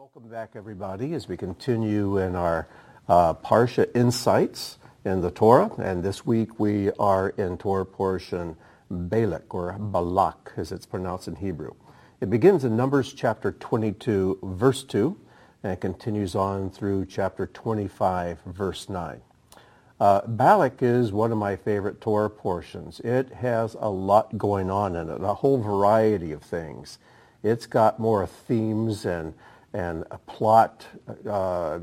Welcome back, everybody, as we continue in our uh, Parsha Insights in the Torah. And this week we are in Torah portion Balak, or Balak, as it's pronounced in Hebrew. It begins in Numbers chapter 22, verse 2, and it continues on through chapter 25, verse 9. Uh, Balak is one of my favorite Torah portions. It has a lot going on in it, a whole variety of things. It's got more themes and and plot uh,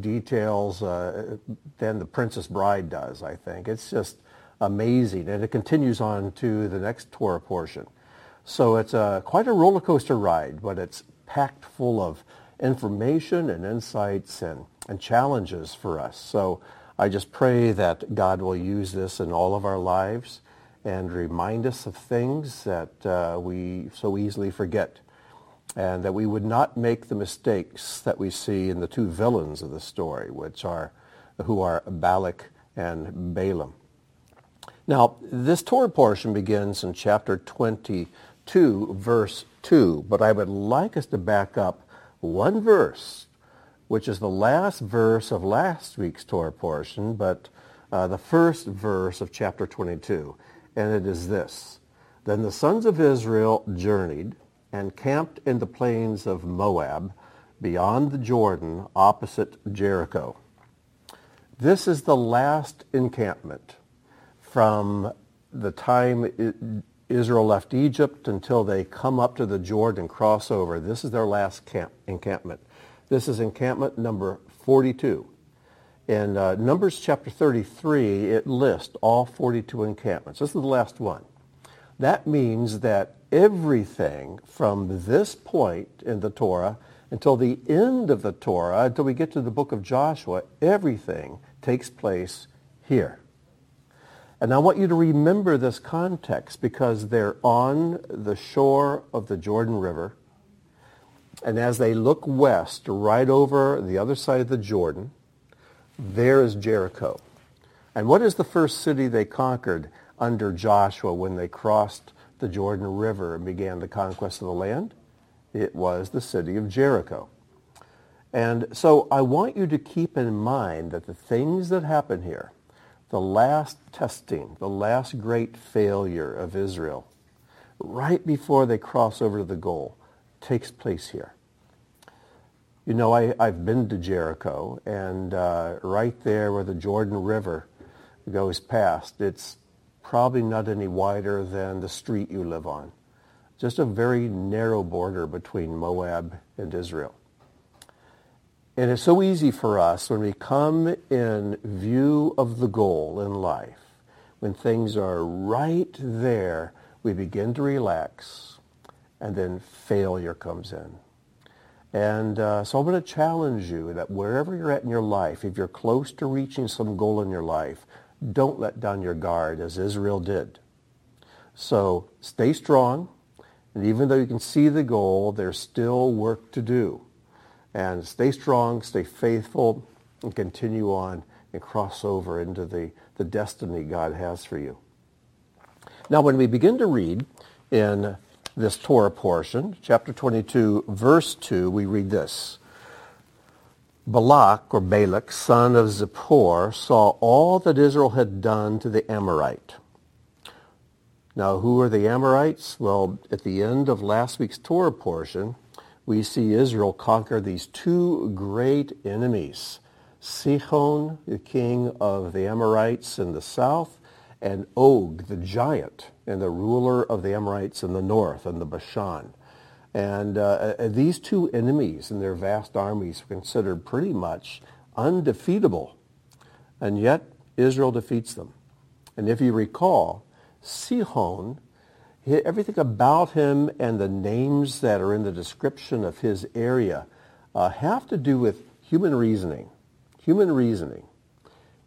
details uh, than The Princess Bride does, I think. It's just amazing. And it continues on to the next Torah portion. So it's a, quite a roller coaster ride, but it's packed full of information and insights and, and challenges for us. So I just pray that God will use this in all of our lives and remind us of things that uh, we so easily forget and that we would not make the mistakes that we see in the two villains of the story, which are who are Balak and Balaam. Now, this Torah portion begins in chapter 22, verse 2, but I would like us to back up one verse, which is the last verse of last week's Torah portion, but uh, the first verse of chapter 22, and it is this. Then the sons of Israel journeyed and camped in the plains of Moab beyond the Jordan opposite Jericho. This is the last encampment from the time Israel left Egypt until they come up to the Jordan and cross over. This is their last camp, encampment. This is encampment number 42. In uh, Numbers chapter 33, it lists all 42 encampments. This is the last one. That means that everything from this point in the Torah until the end of the Torah, until we get to the book of Joshua, everything takes place here. And I want you to remember this context because they're on the shore of the Jordan River. And as they look west, right over the other side of the Jordan, there is Jericho. And what is the first city they conquered under Joshua when they crossed the Jordan River and began the conquest of the land? It was the city of Jericho. And so I want you to keep in mind that the things that happen here, the last testing, the last great failure of Israel, right before they cross over to the goal, takes place here. You know, I, I've been to Jericho, and uh, right there where the Jordan River goes past, it's probably not any wider than the street you live on. Just a very narrow border between Moab and Israel. And it's so easy for us when we come in view of the goal in life, when things are right there, we begin to relax, and then failure comes in. And uh, so I'm going to challenge you that wherever you're at in your life, if you're close to reaching some goal in your life, don't let down your guard as Israel did. So stay strong. And even though you can see the goal, there's still work to do. And stay strong, stay faithful, and continue on and cross over into the, the destiny God has for you. Now, when we begin to read in this Torah portion, chapter 22, verse 2, we read this. Balak, or Balak, son of Zippor, saw all that Israel had done to the Amorite. Now, who are the Amorites? Well, at the end of last week's Torah portion, we see Israel conquer these two great enemies, Sihon, the king of the Amorites in the south, and Og, the giant, and the ruler of the Amorites in the north, in the Bashan. And uh, uh, these two enemies and their vast armies were considered pretty much undefeatable. And yet Israel defeats them. And if you recall, Sihon, everything about him and the names that are in the description of his area uh, have to do with human reasoning. Human reasoning.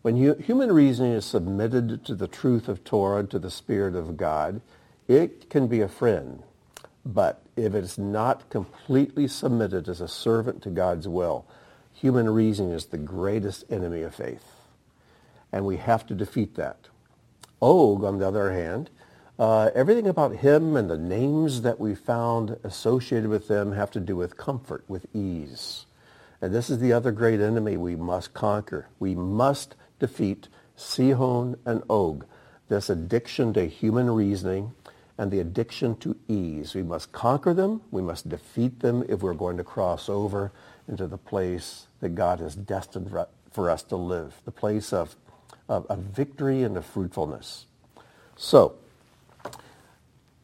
When you, human reasoning is submitted to the truth of Torah, to the Spirit of God, it can be a friend. But if it is not completely submitted as a servant to God's will, human reason is the greatest enemy of faith. And we have to defeat that. Og, on the other hand, Uh, everything about him and the names that we found associated with them have to do with comfort, with ease. And this is the other great enemy we must conquer. We must defeat Sihon and Og, this addiction to human reasoning and the addiction to ease. We must conquer them. We must defeat them if we're going to cross over into the place that God has destined for us to live, the place of, of, of victory and of fruitfulness. So,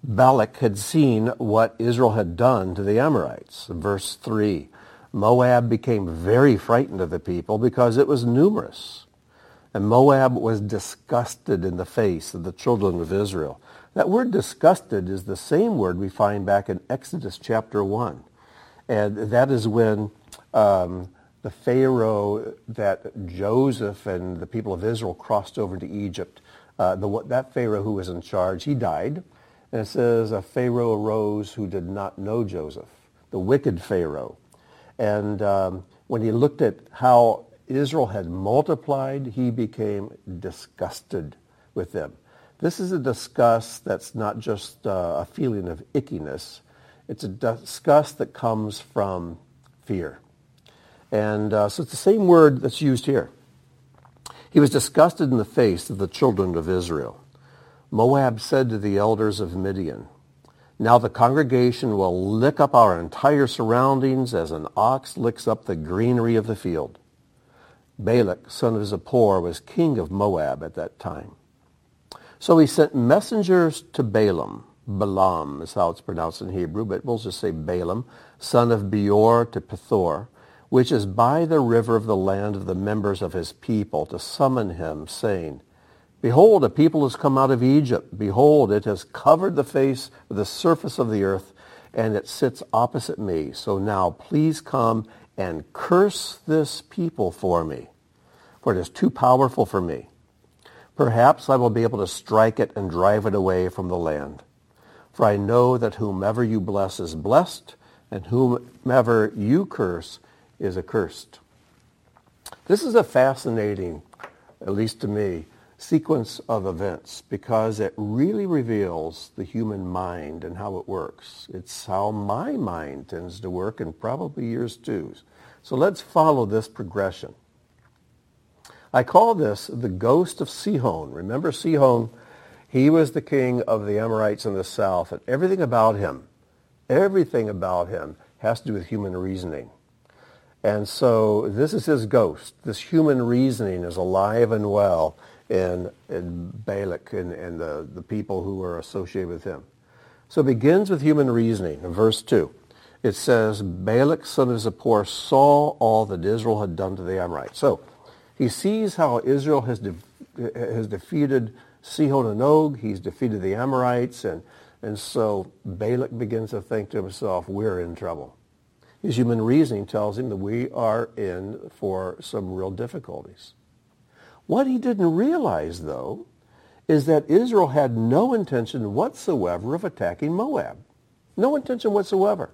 Balak had seen what Israel had done to the Amorites. Verse 3, Moab became very frightened of the people because it was numerous. And Moab was disgusted in the face of the children of Israel. That word disgusted is the same word we find back in Exodus chapter 1. And that is when um, the Pharaoh that Joseph and the people of Israel crossed over to Egypt, uh, the, that Pharaoh who was in charge, he died. And it says a Pharaoh arose who did not know Joseph, the wicked Pharaoh. And um, when he looked at how Israel had multiplied, he became disgusted with them. This is a disgust that's not just uh, a feeling of ickiness. It's a disgust that comes from fear. And uh, so it's the same word that's used here. He was disgusted in the face of the children of Israel. Moab said to the elders of Midian, Now the congregation will lick up our entire surroundings as an ox licks up the greenery of the field. Balak, son of Zippor, was king of Moab at that time. So he sent messengers to Balaam. Balaam is how it's pronounced in Hebrew, but we'll just say Balaam, son of Beor to Pethor, which is by the river of the land of the members of his people, to summon him, saying, Behold, a people has come out of Egypt. Behold, it has covered the face of the surface of the earth, and it sits opposite me. So now please come and curse this people for me, for it is too powerful for me. Perhaps I will be able to strike it and drive it away from the land. For I know that whomever you bless is blessed, and whomever you curse is accursed. This is a fascinating, at least to me, sequence of events because it really reveals the human mind and how it works. It's how my mind tends to work and probably yours too. So let's follow this progression. I call this the ghost of Sihon. Remember Sihon? He was the king of the Amorites in the south, and everything about him, everything about him has to do with human reasoning. And so this is his ghost. This human reasoning is alive and well in, in Balak and, and the, the people who are associated with him. So it begins with human reasoning in verse 2. It says, Balak, son of Zippor, saw all that Israel had done to the Amorites. So he sees how Israel has, de- has defeated Sihon and Og. He's defeated the Amorites. And, and so Balak begins to think to himself, we're in trouble. His human reasoning tells him that we are in for some real difficulties. What he didn't realize, though, is that Israel had no intention whatsoever of attacking Moab. No intention whatsoever.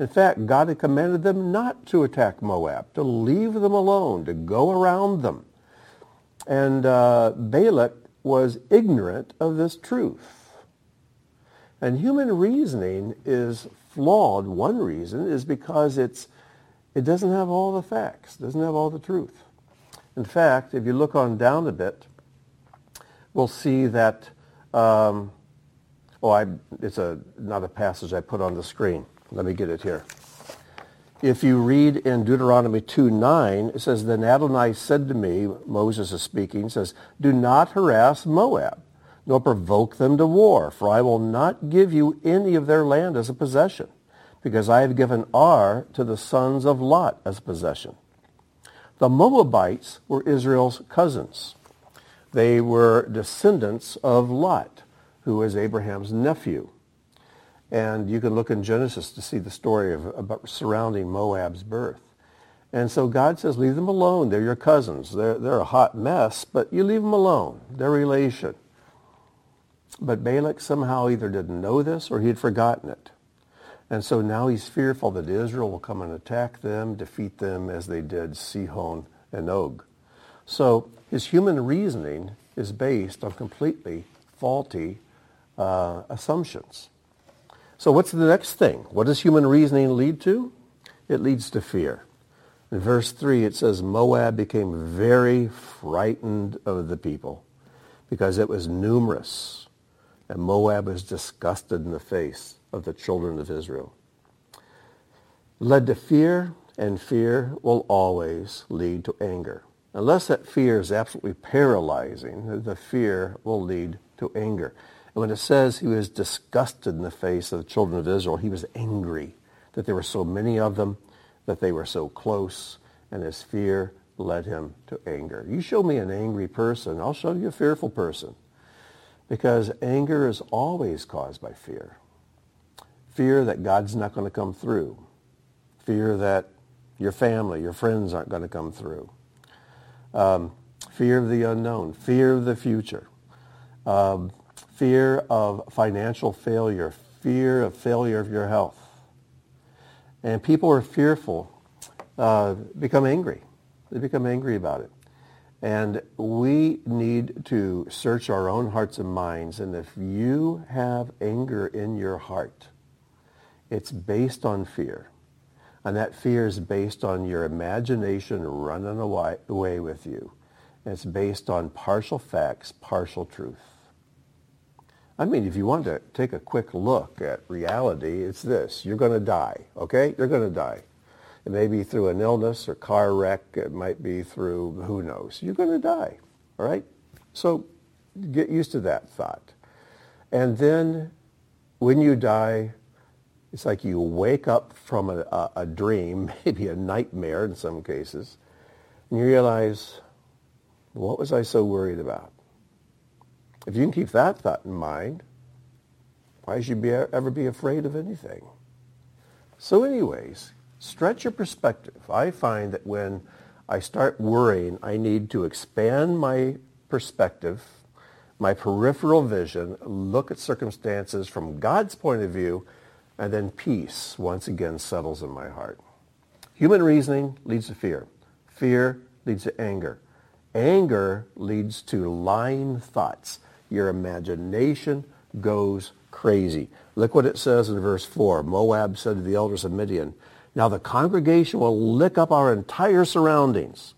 In fact, God had commanded them not to attack Moab, to leave them alone, to go around them. And uh, Balak was ignorant of this truth. And human reasoning is flawed. One reason is because it's, it doesn't have all the facts, doesn't have all the truth. In fact, if you look on down a bit, we'll see that, um, oh, I, it's a, not a passage I put on the screen. Let me get it here. If you read in Deuteronomy 2, 9, it says, Then Adonai said to me, Moses is speaking, says, Do not harass Moab, nor provoke them to war, for I will not give you any of their land as a possession, because I have given Ar to the sons of Lot as possession. The Moabites were Israel's cousins. They were descendants of Lot, who was Abraham's nephew. And you can look in Genesis to see the story of about surrounding Moab's birth. And so God says, leave them alone. They're your cousins. They're, they're a hot mess, but you leave them alone. They're relation. But Balak somehow either didn't know this or he had forgotten it. And so now he's fearful that Israel will come and attack them, defeat them as they did Sihon and Og. So his human reasoning is based on completely faulty uh, assumptions. So what's the next thing? What does human reasoning lead to? It leads to fear. In verse 3, it says, Moab became very frightened of the people because it was numerous. And Moab was disgusted in the face of the children of Israel. Led to fear, and fear will always lead to anger. Unless that fear is absolutely paralyzing, the fear will lead to anger. And when it says he was disgusted in the face of the children of Israel, he was angry that there were so many of them that they were so close, and his fear led him to anger. You show me an angry person, I'll show you a fearful person. Because anger is always caused by fear. Fear that God's not going to come through. Fear that your family, your friends aren't going to come through. Um, fear of the unknown. Fear of the future. Um, fear of financial failure. Fear of failure of your health and people are fearful, uh, become angry. They become angry about it. And we need to search our own hearts and minds. And if you have anger in your heart, it's based on fear. And that fear is based on your imagination running away with you. it's based on partial facts, partial truth. I mean, if you want to take a quick look at reality, it's this. You're going to die, okay? You're going to die. It may be through an illness or car wreck. It might be through who knows. You're going to die, all right? So get used to that thought. And then when you die, it's like you wake up from a, a, a dream, maybe a nightmare in some cases, and you realize, what was I so worried about? If you can keep that thought in mind, why should you be, ever be afraid of anything? So anyways, stretch your perspective. I find that when I start worrying, I need to expand my perspective, my peripheral vision, look at circumstances from God's point of view, and then peace once again settles in my heart. Human reasoning leads to fear. Fear leads to anger. Anger leads to lying thoughts your imagination goes crazy. Look what it says in verse 4. Moab said to the elders of Midian, Now the congregation will lick up our entire surroundings.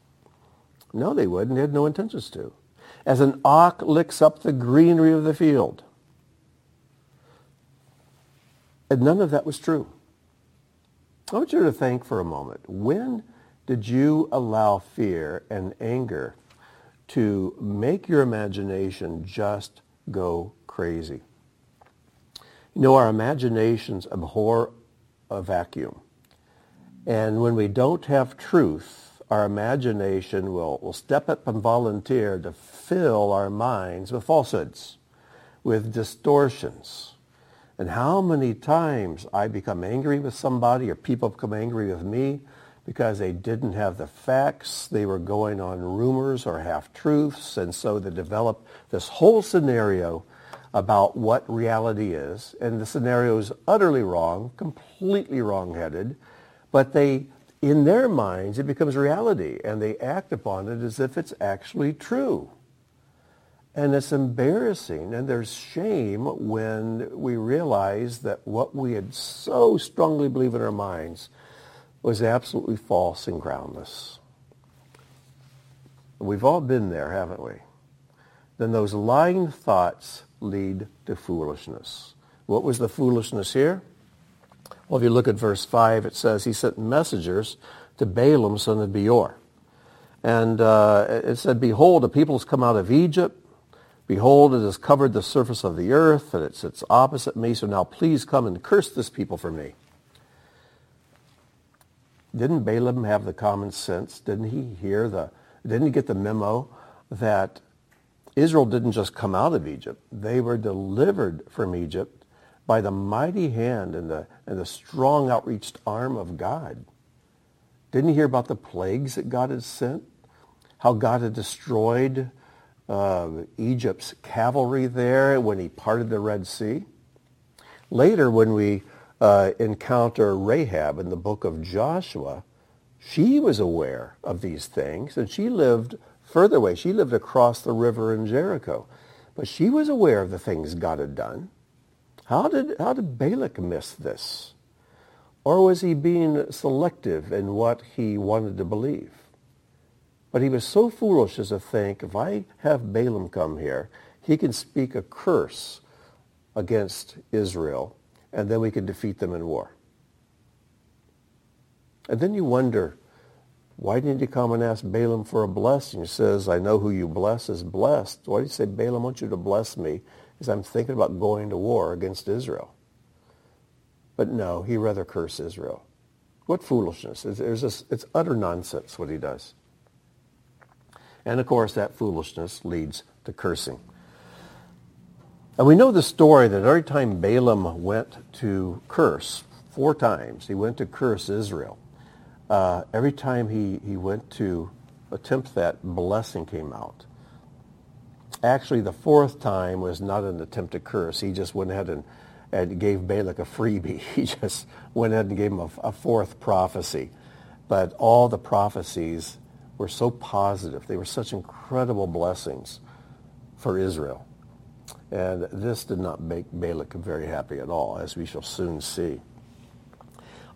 No, they wouldn't. They had no intentions to. As an ox licks up the greenery of the field. And none of that was true. I want you to think for a moment. When did you allow fear and anger to make your imagination just go crazy. You know, our imaginations abhor a vacuum. And when we don't have truth, our imagination will, will step up and volunteer to fill our minds with falsehoods, with distortions. And how many times I become angry with somebody or people become angry with me because they didn't have the facts. They were going on rumors or half-truths, and so they developed this whole scenario about what reality is. And the scenario is utterly wrong, completely wrong-headed, but they, in their minds, it becomes reality, and they act upon it as if it's actually true. And it's embarrassing, and there's shame when we realize that what we had so strongly believed in our minds was absolutely false and groundless. We've all been there, haven't we? Then those lying thoughts lead to foolishness. What was the foolishness here? Well, if you look at verse 5, it says he sent messengers to Balaam, son of Beor. And uh, it said, Behold, a people has come out of Egypt. Behold, it has covered the surface of the earth, and it sits opposite me. So now please come and curse this people for me. Didn't Balaam have the common sense? Didn't he hear the, didn't he get the memo that Israel didn't just come out of Egypt. They were delivered from Egypt by the mighty hand and the, and the strong outreached arm of God. Didn't he hear about the plagues that God had sent? How God had destroyed uh, Egypt's cavalry there when he parted the Red Sea? Later, when we uh, encounter Rahab in the book of Joshua, she was aware of these things, and she lived further away. She lived across the river in Jericho. But she was aware of the things God had done. How did, how did Balak miss this? Or was he being selective in what he wanted to believe? But he was so foolish as to think, if I have Balaam come here, he can speak a curse against Israel, and then we can defeat them in war. And then you wonder, why didn't he come and ask Balaam for a blessing? He says, I know who you bless is blessed. Why did you say, Balaam, I want you to bless me because I'm thinking about going to war against Israel? But no, he rather curse Israel. What foolishness. It's, this, it's utter nonsense what he does. And of course, that foolishness leads to cursing. And we know the story that every time Balaam went to curse, four times, he went to curse Israel uh, every time he, he went to attempt that, blessing came out. Actually, the fourth time was not an attempt to curse. He just went ahead and, and gave Balak a freebie. He just went ahead and gave him a, a fourth prophecy. But all the prophecies were so positive. They were such incredible blessings for Israel. And this did not make Balak very happy at all, as we shall soon see.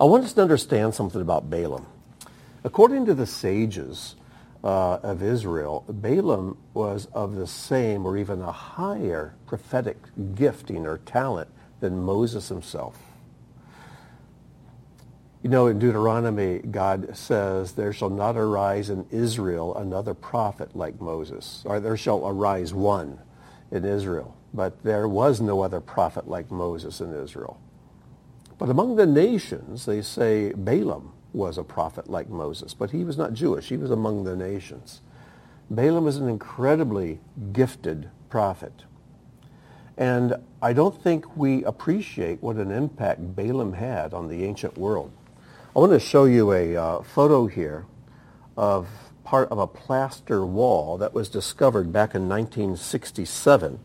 I want us to understand something about Balaam. According to the sages uh, of Israel, Balaam was of the same or even a higher prophetic gifting or talent than Moses himself. You know, in Deuteronomy, God says, there shall not arise in Israel another prophet like Moses, or there shall arise one in Israel. But there was no other prophet like Moses in Israel. But among the nations, they say Balaam was a prophet like Moses, but he was not Jewish. He was among the nations. Balaam was an incredibly gifted prophet. And I don't think we appreciate what an impact Balaam had on the ancient world. I want to show you a uh, photo here of part of a plaster wall that was discovered back in 1967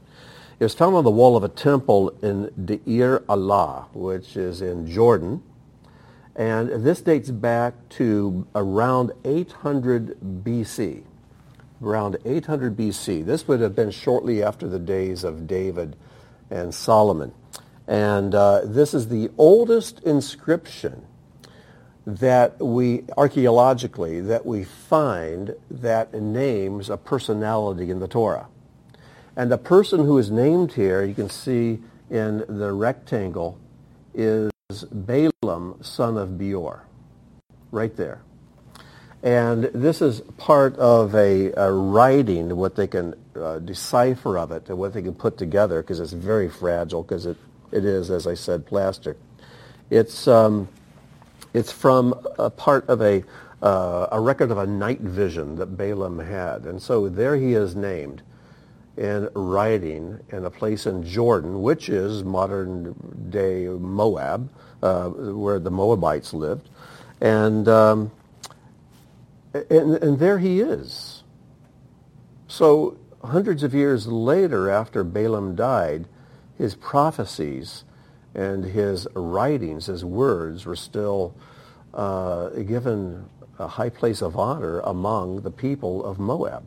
it was found on the wall of a temple in Deir Allah, which is in Jordan. And this dates back to around 800 BC. Around 800 BC. This would have been shortly after the days of David and Solomon. And uh, this is the oldest inscription that we, archaeologically, that we find that names a personality in the Torah. And the person who is named here, you can see in the rectangle, is Balaam, son of Beor, right there. And this is part of a, a writing, what they can uh, decipher of it and what they can put together, because it's very fragile, because it, it is, as I said, plastic. It's, um, it's from a part of a, uh, a record of a night vision that Balaam had. And so there he is named in writing in a place in Jordan, which is modern day Moab, uh, where the Moabites lived. And, um, and, and there he is. So hundreds of years later, after Balaam died, his prophecies and his writings, his words, were still uh, given a high place of honor among the people of Moab.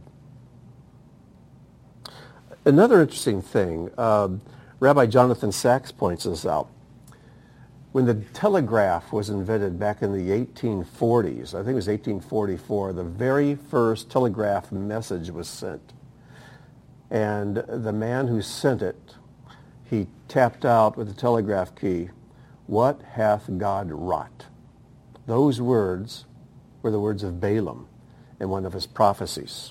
Another interesting thing, um, Rabbi Jonathan Sacks points this out. When the telegraph was invented back in the 1840s, I think it was 1844, the very first telegraph message was sent. And the man who sent it, he tapped out with the telegraph key, what hath God wrought? Those words were the words of Balaam in one of his prophecies.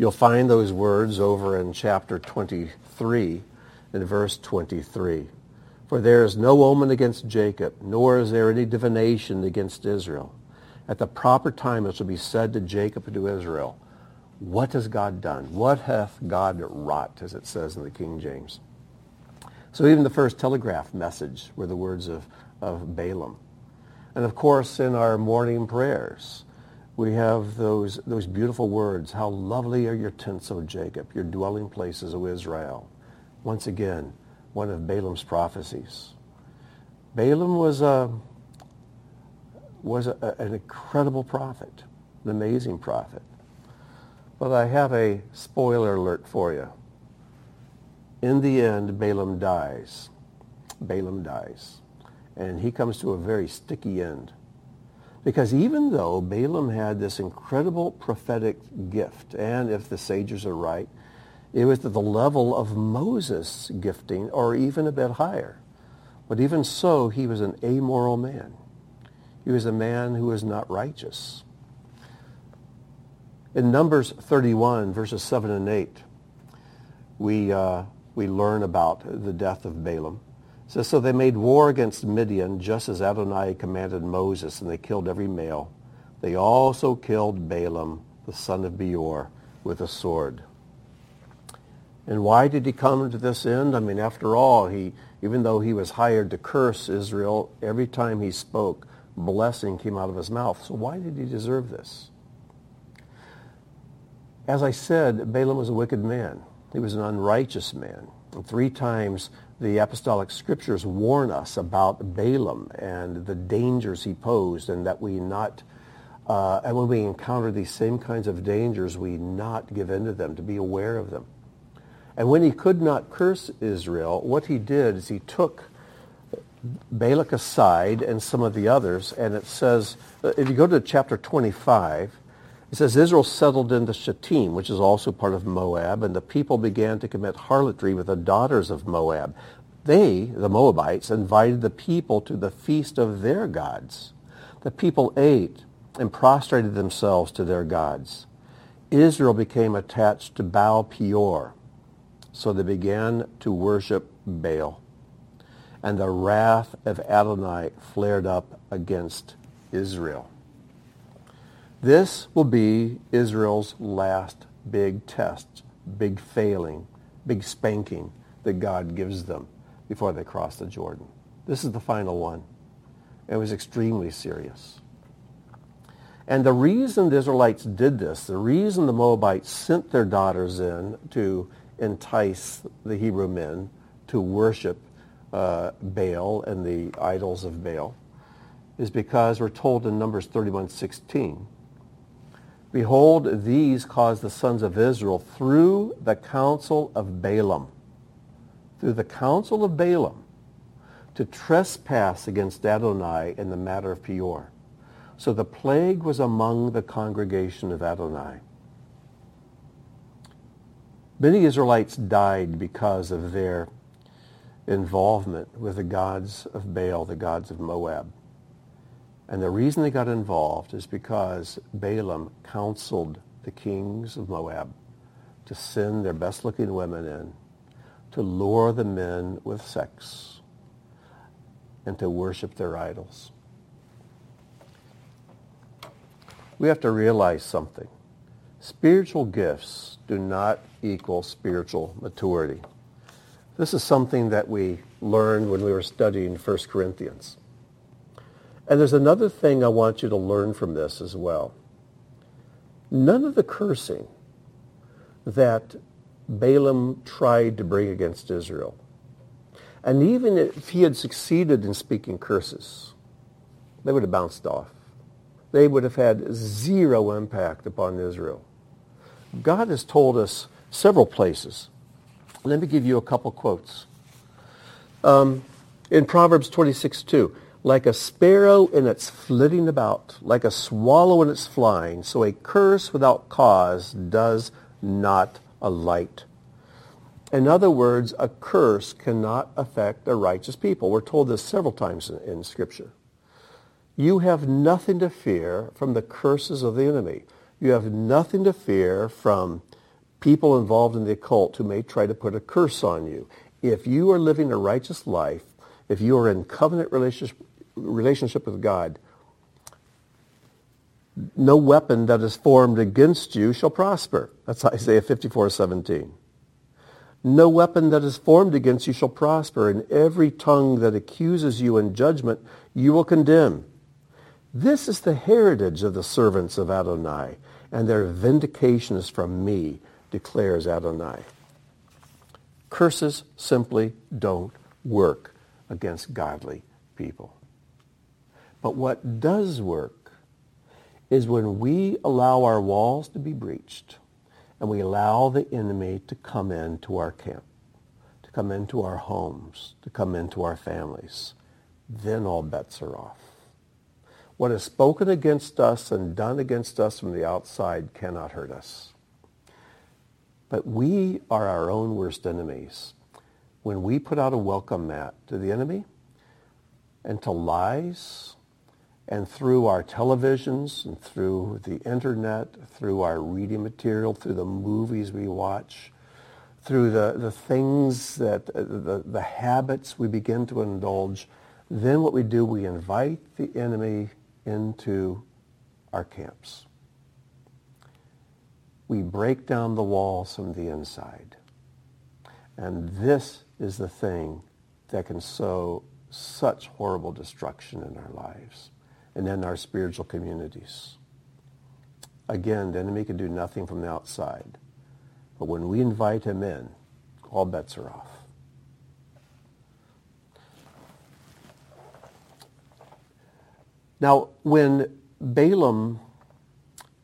You'll find those words over in chapter 23 in verse 23. For there is no omen against Jacob, nor is there any divination against Israel. At the proper time it shall be said to Jacob and to Israel, What has God done? What hath God wrought, as it says in the King James. So even the first telegraph message were the words of, of Balaam. And of course, in our morning prayers, we have those, those beautiful words, how lovely are your tents, O Jacob, your dwelling places, O Israel. Once again, one of Balaam's prophecies. Balaam was, a, was a, an incredible prophet, an amazing prophet. But I have a spoiler alert for you. in the end, Balaam dies. Balaam dies. And he comes to a very sticky end. Because even though Balaam had this incredible prophetic gift, and if the sages are right, it was at the level of Moses' gifting or even a bit higher. But even so, he was an amoral man. He was a man who was not righteous. In Numbers 31, verses 7 and 8, we, uh, we learn about the death of Balaam. Says, So they made war against Midian, just as Adonai commanded Moses, and they killed every male. They also killed Balaam, the son of Beor, with a sword. And why did he come to this end? I mean, after all, he, even though he was hired to curse Israel, every time he spoke, blessing came out of his mouth. So why did he deserve this? As I said, Balaam was a wicked man. He was an unrighteous man. And three times the apostolic scriptures warn us about Balaam and the dangers he posed and that we not, uh, and when we encounter these same kinds of dangers, we not give in to them, to be aware of them. And when he could not curse Israel, what he did is he took Balak aside and some of the others, and it says, if you go to chapter 25, it says Israel settled into Shittim, which is also part of Moab, and the people began to commit harlotry with the daughters of Moab. They, the Moabites, invited the people to the feast of their gods. The people ate and prostrated themselves to their gods. Israel became attached to Baal Peor, so they began to worship Baal. And the wrath of Adonai flared up against Israel. This will be Israel's last big test, big failing, big spanking that God gives them before they cross the Jordan. This is the final one. It was extremely serious. And the reason the Israelites did this, the reason the Moabites sent their daughters in to entice the Hebrew men to worship uh, Baal and the idols of Baal, is because we're told in Numbers 31:16 Behold, these caused the sons of Israel through the counsel of Balaam, through the counsel of Balaam, to trespass against Adonai in the matter of Peor. So the plague was among the congregation of Adonai. Many Israelites died because of their involvement with the gods of Baal, the gods of Moab. And the reason they got involved is because Balaam counseled the kings of Moab to send their best-looking women in, to lure the men with sex, and to worship their idols. We have to realize something. Spiritual gifts do not equal spiritual maturity. This is something that we learned when we were studying 1 Corinthians. And there's another thing I want you to learn from this as well. None of the cursing that Balaam tried to bring against Israel, and even if he had succeeded in speaking curses, they would have bounced off. They would have had zero impact upon Israel. God has told us several places. Let me give you a couple quotes. Um, in Proverbs 26, 2, like a sparrow in its flitting about, like a swallow in its flying, so a curse without cause does not alight. In other words, a curse cannot affect a righteous people. We're told this several times in, in Scripture. You have nothing to fear from the curses of the enemy. You have nothing to fear from people involved in the occult who may try to put a curse on you. If you are living a righteous life, if you are in covenant relationship, relationship with God, no weapon that is formed against you shall prosper. That's Isaiah 54, 17. No weapon that is formed against you shall prosper, and every tongue that accuses you in judgment you will condemn. This is the heritage of the servants of Adonai, and their vindication is from me, declares Adonai. Curses simply don't work against godly people. But what does work is when we allow our walls to be breached and we allow the enemy to come into our camp. To come into our homes, to come into our families, then all bets are off. What is spoken against us and done against us from the outside cannot hurt us. But we are our own worst enemies. When we put out a welcome mat to the enemy and to lies, and through our televisions and through the internet, through our reading material, through the movies we watch, through the, the things that, uh, the, the habits we begin to indulge, then what we do, we invite the enemy into our camps. We break down the walls from the inside. And this is the thing that can sow such horrible destruction in our lives and in our spiritual communities. Again, the enemy can do nothing from the outside. But when we invite him in, all bets are off. Now, when Balaam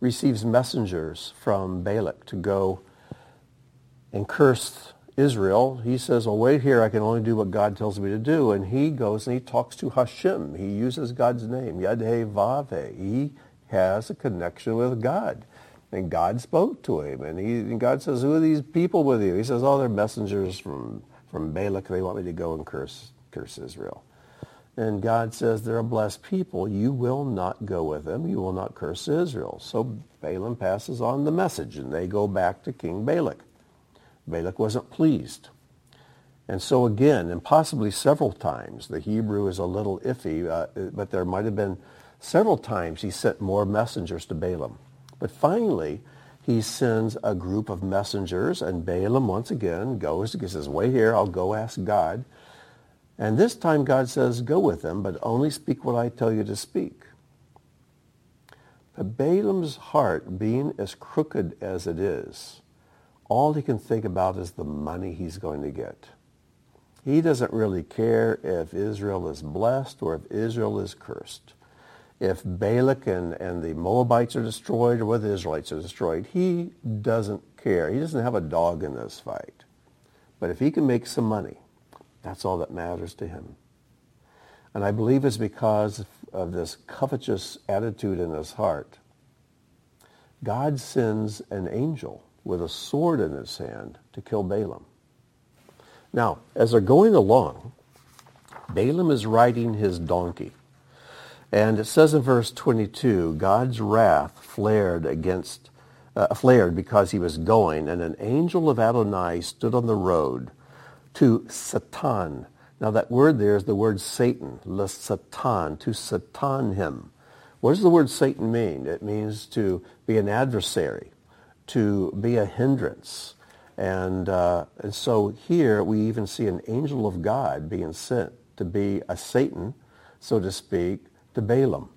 receives messengers from Balak to go and curse Israel, he says, well, wait here, I can only do what God tells me to do. And he goes and he talks to Hashem. He uses God's name, Yadhe Vave. He has a connection with God. And God spoke to him. And, he, and God says, who are these people with you? He says, oh, they're messengers from, from Balak. They want me to go and curse, curse Israel. And God says, they're a blessed people. You will not go with them. You will not curse Israel. So Balaam passes on the message, and they go back to King Balak. Balak wasn't pleased. And so again, and possibly several times, the Hebrew is a little iffy, uh, but there might have been several times he sent more messengers to Balaam. But finally, he sends a group of messengers, and Balaam once again goes, he says, wait here, I'll go ask God. And this time God says, go with them, but only speak what I tell you to speak. But Balaam's heart, being as crooked as it is, all he can think about is the money he's going to get. He doesn't really care if Israel is blessed or if Israel is cursed if Balak and, and the Moabites are destroyed or whether the Israelites are destroyed, he doesn't care. He doesn't have a dog in this fight. But if he can make some money, that's all that matters to him. And I believe it's because of this covetous attitude in his heart. God sends an angel with a sword in his hand to kill Balaam. Now, as they're going along, Balaam is riding his donkey. And it says in verse 22, God's wrath flared against, uh, flared because he was going, and an angel of Adonai stood on the road to Satan. Now that word there is the word Satan, le Satan, to Satan him. What does the word Satan mean? It means to be an adversary, to be a hindrance. And, uh, and so here we even see an angel of God being sent to be a Satan, so to speak, to Balaam.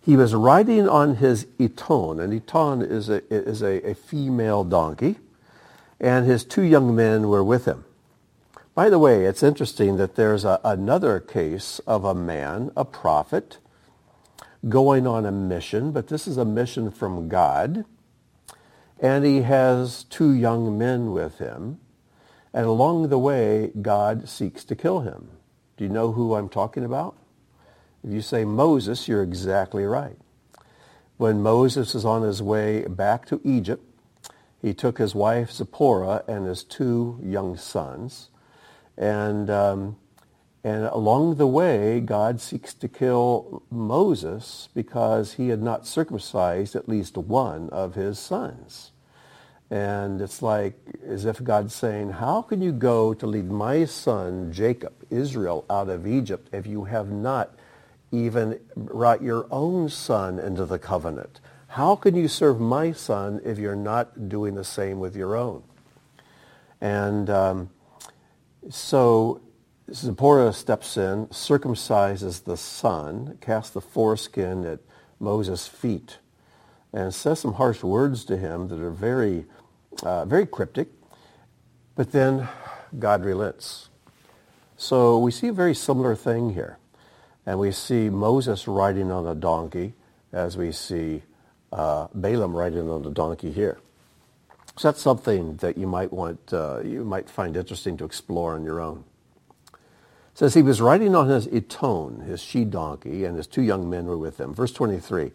He was riding on his eton, and eton is a, is a, a female donkey, and his two young men were with him. By the way, it's interesting that there's a, another case of a man, a prophet, going on a mission, but this is a mission from God. And he has two young men with him. And along the way, God seeks to kill him. Do you know who I'm talking about? If you say Moses, you're exactly right. When Moses is on his way back to Egypt, he took his wife Zipporah and his two young sons. And, um, and along the way, God seeks to kill Moses because he had not circumcised at least one of his sons. And it's like as if God's saying, how can you go to lead my son Jacob, Israel, out of Egypt if you have not even brought your own son into the covenant? How can you serve my son if you're not doing the same with your own? And um, so Zipporah steps in, circumcises the son, casts the foreskin at Moses' feet, and says some harsh words to him that are very uh, very cryptic, but then God relents. So we see a very similar thing here. And we see Moses riding on a donkey as we see uh, Balaam riding on a donkey here. So that's something that you might want, uh, you might find interesting to explore on your own. Says he was riding on his eton, his she donkey, and his two young men were with him. Verse 23.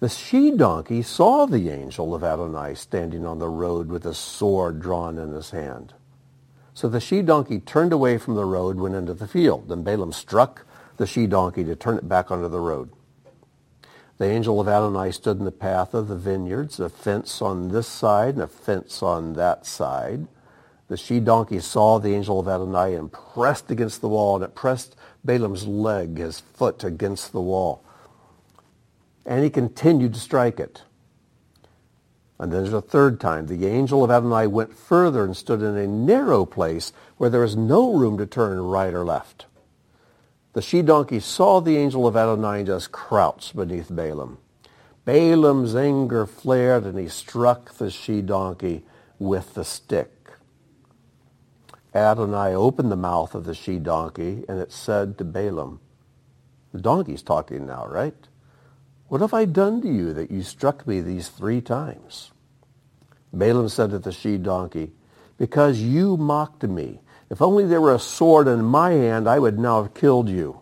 The she donkey saw the angel of Adonai standing on the road with a sword drawn in his hand. So the she donkey turned away from the road, went into the field. Then Balaam struck the she donkey to turn it back onto the road. The angel of Adonai stood in the path of the vineyards, a fence on this side and a fence on that side. The she-donkey saw the angel of Adonai and pressed against the wall, and it pressed Balaam's leg, his foot, against the wall. And he continued to strike it. And then there's a third time. The angel of Adonai went further and stood in a narrow place where there was no room to turn right or left. The she-donkey saw the angel of Adonai just crouch beneath Balaam. Balaam's anger flared and he struck the she-donkey with the stick. Adonai opened the mouth of the she-donkey and it said to Balaam, the donkey's talking now, right? What have I done to you that you struck me these three times? Balaam said to the she-donkey, because you mocked me if only there were a sword in my hand, I would now have killed you.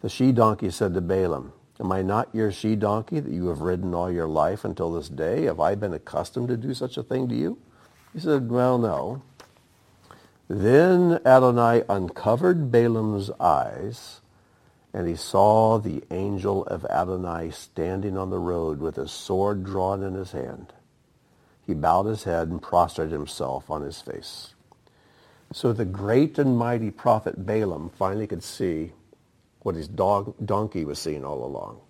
The she-donkey said to Balaam, Am I not your she-donkey that you have ridden all your life until this day? Have I been accustomed to do such a thing to you? He said, Well, no. Then Adonai uncovered Balaam's eyes, and he saw the angel of Adonai standing on the road with a sword drawn in his hand. He bowed his head and prostrated himself on his face. So the great and mighty prophet Balaam finally could see what his dog, donkey was seeing all along.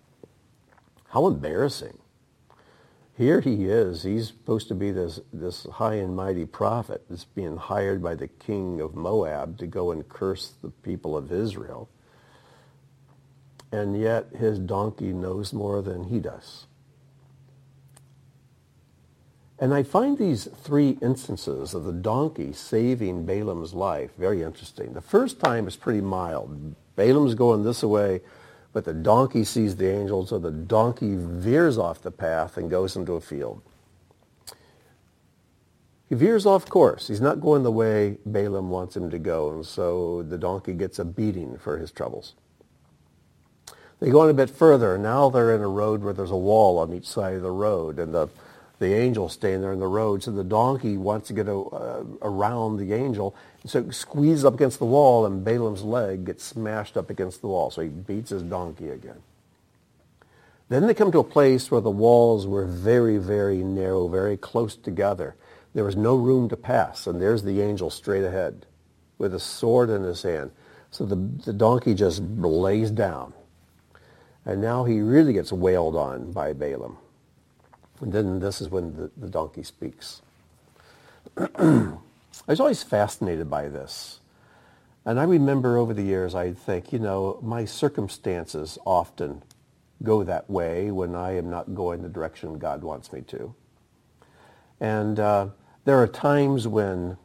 How embarrassing. Here he is. He's supposed to be this, this high and mighty prophet that's being hired by the king of Moab to go and curse the people of Israel. And yet his donkey knows more than he does. And I find these three instances of the donkey saving Balaam's life very interesting. The first time is pretty mild. Balaam's going this way, but the donkey sees the angel, so the donkey veers off the path and goes into a field. He veers off course. He's not going the way Balaam wants him to go, and so the donkey gets a beating for his troubles. They go on a bit further, and now they're in a road where there's a wall on each side of the road, and the the angel staying there in the road. So the donkey wants to get a, uh, around the angel. So it squeezes up against the wall and Balaam's leg gets smashed up against the wall. So he beats his donkey again. Then they come to a place where the walls were very, very narrow, very close together. There was no room to pass. And there's the angel straight ahead with a sword in his hand. So the, the donkey just lays down. And now he really gets wailed on by Balaam. And then this is when the, the donkey speaks. I was always fascinated by this. And I remember over the years, I'd think, you know, my circumstances often go that way when I am not going the direction God wants me to. And uh, there are times when,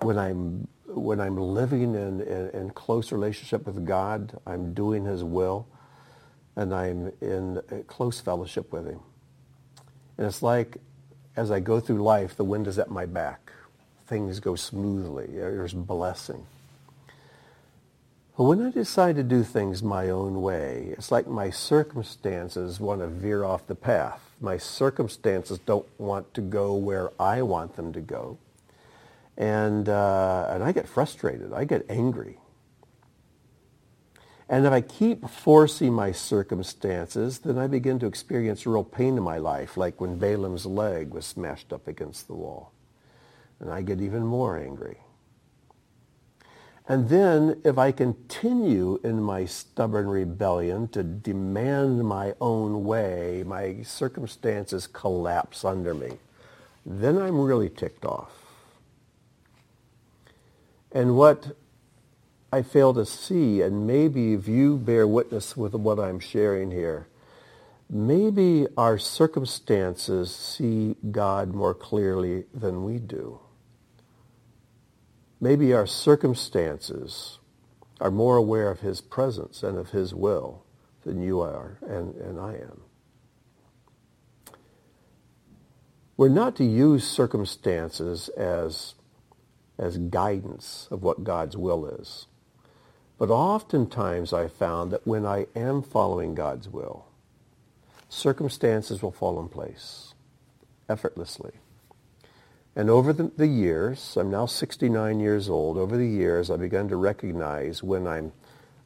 when I'm when I'm living in, in, in, close relationship with God, I'm doing his will, and I'm in close fellowship with him. And it's like as I go through life, the wind is at my back. Things go smoothly. There's blessing. But when I decide to do things my own way, it's like my circumstances want to veer off the path. My circumstances don't want to go where I want them to go. And, uh, and I get frustrated. I get angry. And if I keep forcing my circumstances, then I begin to experience real pain in my life, like when Balaam's leg was smashed up against the wall. And I get even more angry. And then if I continue in my stubborn rebellion to demand my own way, my circumstances collapse under me. Then I'm really ticked off. And what I fail to see, and maybe if you bear witness with what I'm sharing here, maybe our circumstances see God more clearly than we do. Maybe our circumstances are more aware of his presence and of his will than you are and, and I am. We're not to use circumstances as, as guidance of what God's will is. But oftentimes I found that when I am following God's will, circumstances will fall in place effortlessly. And over the, the, years, I'm now 69 years old, over the years I've begun to recognize when I'm,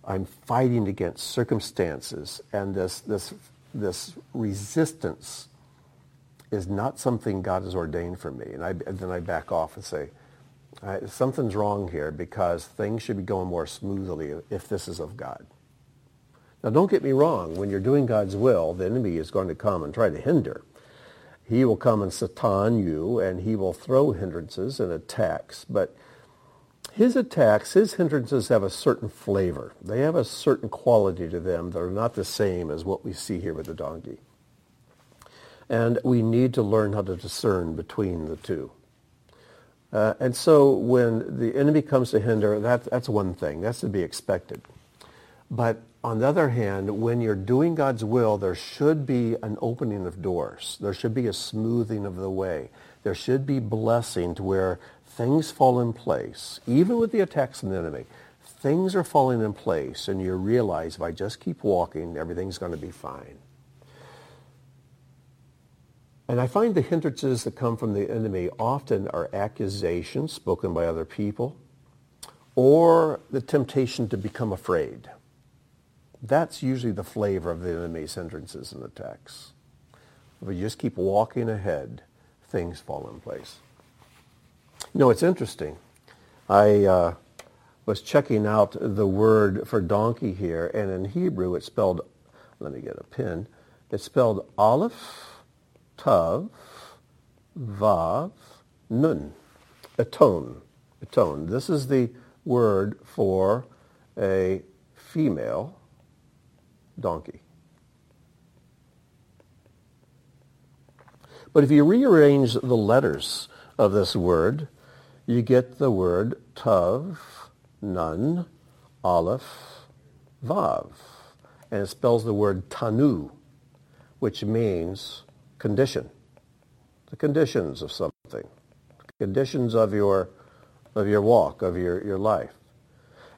I'm fighting against circumstances and this, this, this resistance is not something God has ordained for me. And, I, and then I back off and say, something's wrong here because things should be going more smoothly if this is of God. Now don't get me wrong, when you're doing God's will, the enemy is going to come and try to hinder. He will come and satan you, and he will throw hindrances and attacks. But his attacks, his hindrances have a certain flavor. They have a certain quality to them that are not the same as what we see here with the donkey. And we need to learn how to discern between the two. Uh, and so when the enemy comes to hinder, that, that's one thing. That's to be expected. But on the other hand, when you're doing God's will, there should be an opening of doors. There should be a smoothing of the way. There should be blessing to where things fall in place. Even with the attacks from the enemy, things are falling in place and you realize if I just keep walking, everything's going to be fine. And I find the hindrances that come from the enemy often are accusations spoken by other people or the temptation to become afraid. That's usually the flavor of the enemy's hindrances and attacks. If we just keep walking ahead, things fall in place. You know, it's interesting. I uh, was checking out the word for donkey here, and in Hebrew it's spelled, let me get a pen, it's spelled Aleph, Tav, Vav, Nun. Aton. Aton. This is the word for a female donkey. But if you rearrange the letters of this word, you get the word tav, nun, aleph, vav. And it spells the word tanu, which means condition. The conditions of something. Conditions of your, of your walk, of your, your life.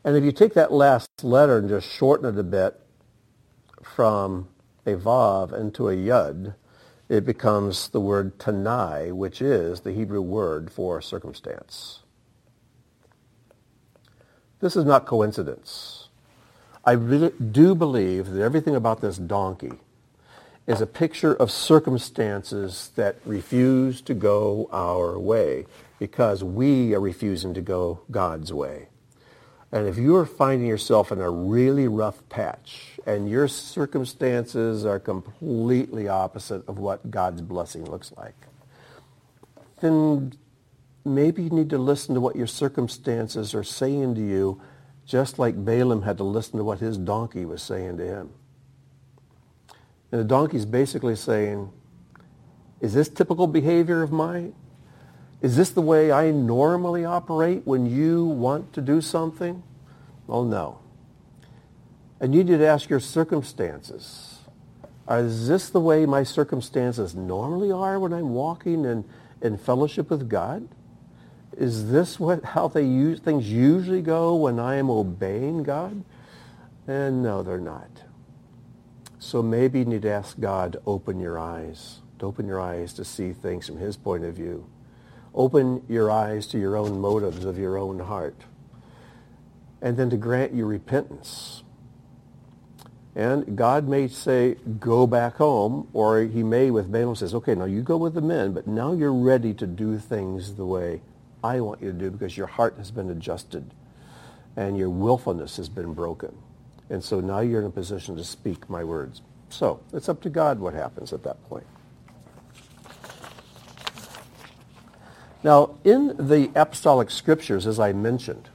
And if you take that last letter and just shorten it a bit, from a vav into a yud, it becomes the word tanai, which is the Hebrew word for circumstance. This is not coincidence. I really do believe that everything about this donkey is a picture of circumstances that refuse to go our way because we are refusing to go God's way. And if you are finding yourself in a really rough patch and your circumstances are completely opposite of what God's blessing looks like, then maybe you need to listen to what your circumstances are saying to you, just like Balaam had to listen to what his donkey was saying to him. And the donkey's basically saying, is this typical behavior of mine? Is this the way I normally operate when you want to do something? Well, no. And you need to ask your circumstances. Is this the way my circumstances normally are when I'm walking in, in fellowship with God? Is this what how they use things usually go when I am obeying God? And no, they're not. So maybe you need to ask God to open your eyes, to open your eyes to see things from his point of view. Open your eyes to your own motives of your own heart. And then to grant you repentance. And God may say, go back home, or he may with Balaam says, okay, now you go with the men, but now you're ready to do things the way I want you to do because your heart has been adjusted and your willfulness has been broken. And so now you're in a position to speak my words. So it's up to God what happens at that point. Now, in the apostolic scriptures, as I mentioned,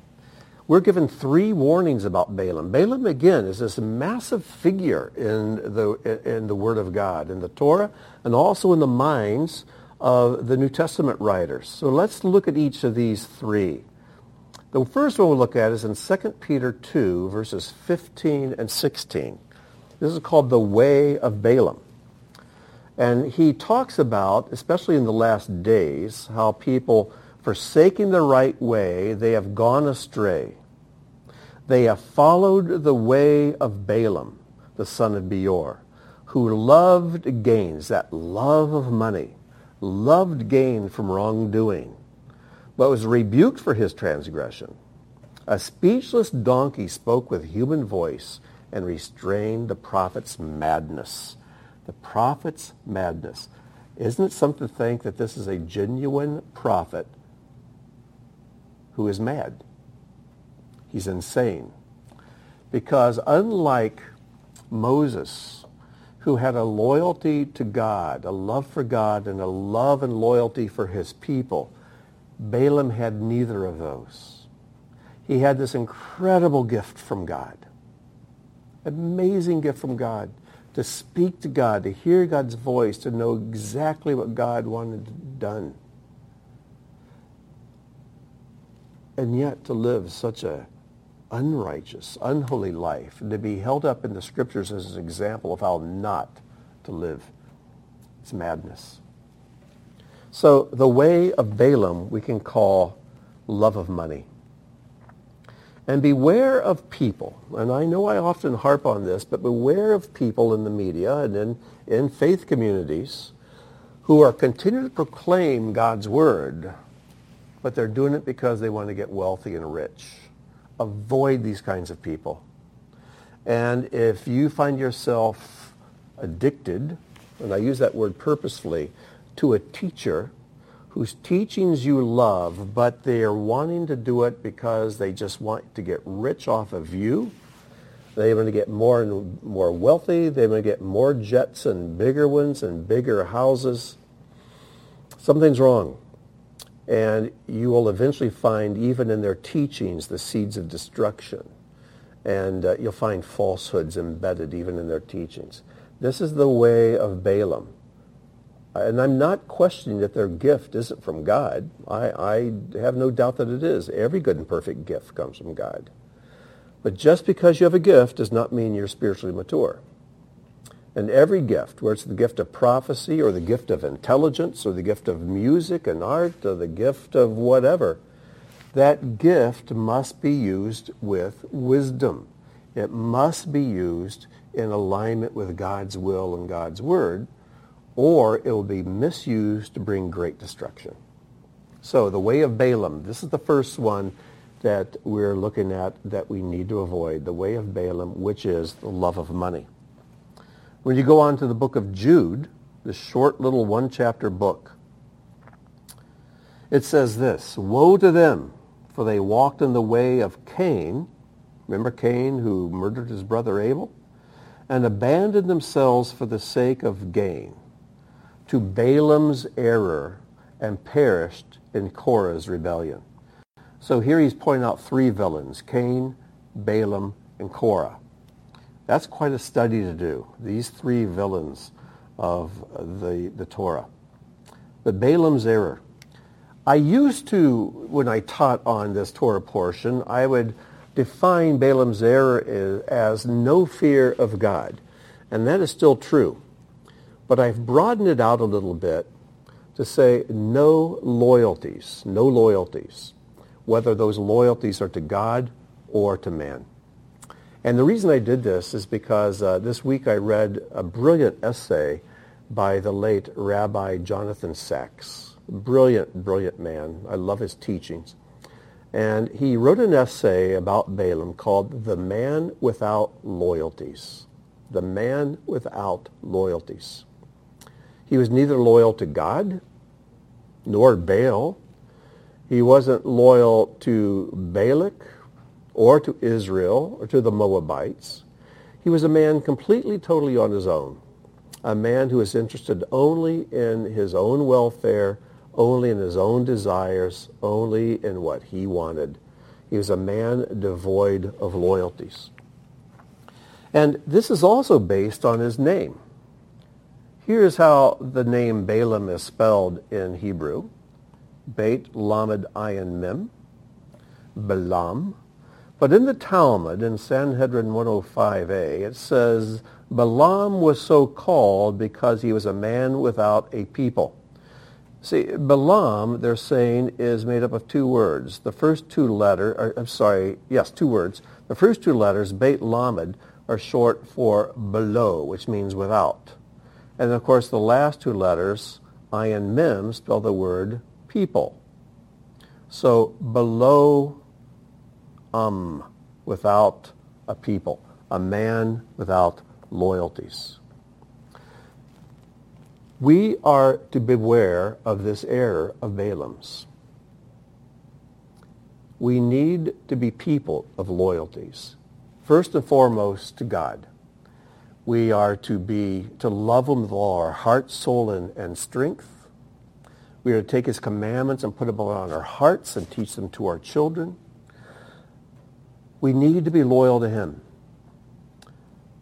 we're given three warnings about Balaam. Balaam, again, is this massive figure in the, in the Word of God, in the Torah, and also in the minds of the New Testament writers. So let's look at each of these three. The first one we'll look at is in 2 Peter 2, verses 15 and 16. This is called the way of Balaam. And he talks about, especially in the last days, how people, forsaking the right way, they have gone astray. They have followed the way of Balaam, the son of Beor, who loved gains, that love of money, loved gain from wrongdoing, but was rebuked for his transgression. A speechless donkey spoke with human voice and restrained the prophet's madness the prophet's madness. Isn't it something to think that this is a genuine prophet who is mad? He's insane. Because unlike Moses, who had a loyalty to God, a love for God, and a love and loyalty for his people, Balaam had neither of those. He had this incredible gift from God. Amazing gift from God to speak to God, to hear God's voice, to know exactly what God wanted done. And yet to live such a unrighteous, unholy life, and to be held up in the scriptures as an example of how not to live. It's madness. So the way of Balaam we can call love of money. And beware of people, and I know I often harp on this, but beware of people in the media and in, in faith communities who are continuing to proclaim God's word, but they're doing it because they want to get wealthy and rich. Avoid these kinds of people. And if you find yourself addicted, and I use that word purposefully, to a teacher whose teachings you love, but they are wanting to do it because they just want to get rich off of you. They want to get more and more wealthy. They want to get more jets and bigger ones and bigger houses. Something's wrong. And you will eventually find, even in their teachings, the seeds of destruction. And uh, you'll find falsehoods embedded even in their teachings. This is the way of Balaam. And I'm not questioning that their gift isn't from God. I, I have no doubt that it is. Every good and perfect gift comes from God. But just because you have a gift does not mean you're spiritually mature. And every gift, whether it's the gift of prophecy or the gift of intelligence or the gift of music and art or the gift of whatever, that gift must be used with wisdom. It must be used in alignment with God's will and God's word or it will be misused to bring great destruction. So the way of Balaam, this is the first one that we're looking at that we need to avoid, the way of Balaam, which is the love of money. When you go on to the book of Jude, the short little one-chapter book, it says this, Woe to them, for they walked in the way of Cain, remember Cain who murdered his brother Abel, and abandoned themselves for the sake of gain to Balaam's error and perished in Korah's rebellion. So here he's pointing out three villains, Cain, Balaam, and Korah. That's quite a study to do, these three villains of the, the Torah. But Balaam's error. I used to, when I taught on this Torah portion, I would define Balaam's error as, as no fear of God. And that is still true. But I've broadened it out a little bit to say no loyalties, no loyalties, whether those loyalties are to God or to man. And the reason I did this is because uh, this week I read a brilliant essay by the late Rabbi Jonathan Sacks. Brilliant, brilliant man. I love his teachings. And he wrote an essay about Balaam called The Man Without Loyalties. The Man Without Loyalties. He was neither loyal to God nor Baal. He wasn't loyal to Balak or to Israel or to the Moabites. He was a man completely, totally on his own. A man who was interested only in his own welfare, only in his own desires, only in what he wanted. He was a man devoid of loyalties. And this is also based on his name. Here's how the name Balaam is spelled in Hebrew. Beit Lamed Ayin Mem, Balaam. But in the Talmud, in Sanhedrin 105a, it says, Balaam was so called because he was a man without a people. See, Balaam, they're saying, is made up of two words. The first two letters, I'm sorry, yes, two words. The first two letters, Beit Lamed, are short for below, which means without. And of course, the last two letters, Ayin Mem, spell the word people. So below um, without a people, a man without loyalties. We are to beware of this error of Balaam's. We need to be people of loyalties, first and foremost to God. We are to be to love him with all our heart, soul, and, and strength. We are to take his commandments and put them on our hearts and teach them to our children. We need to be loyal to him.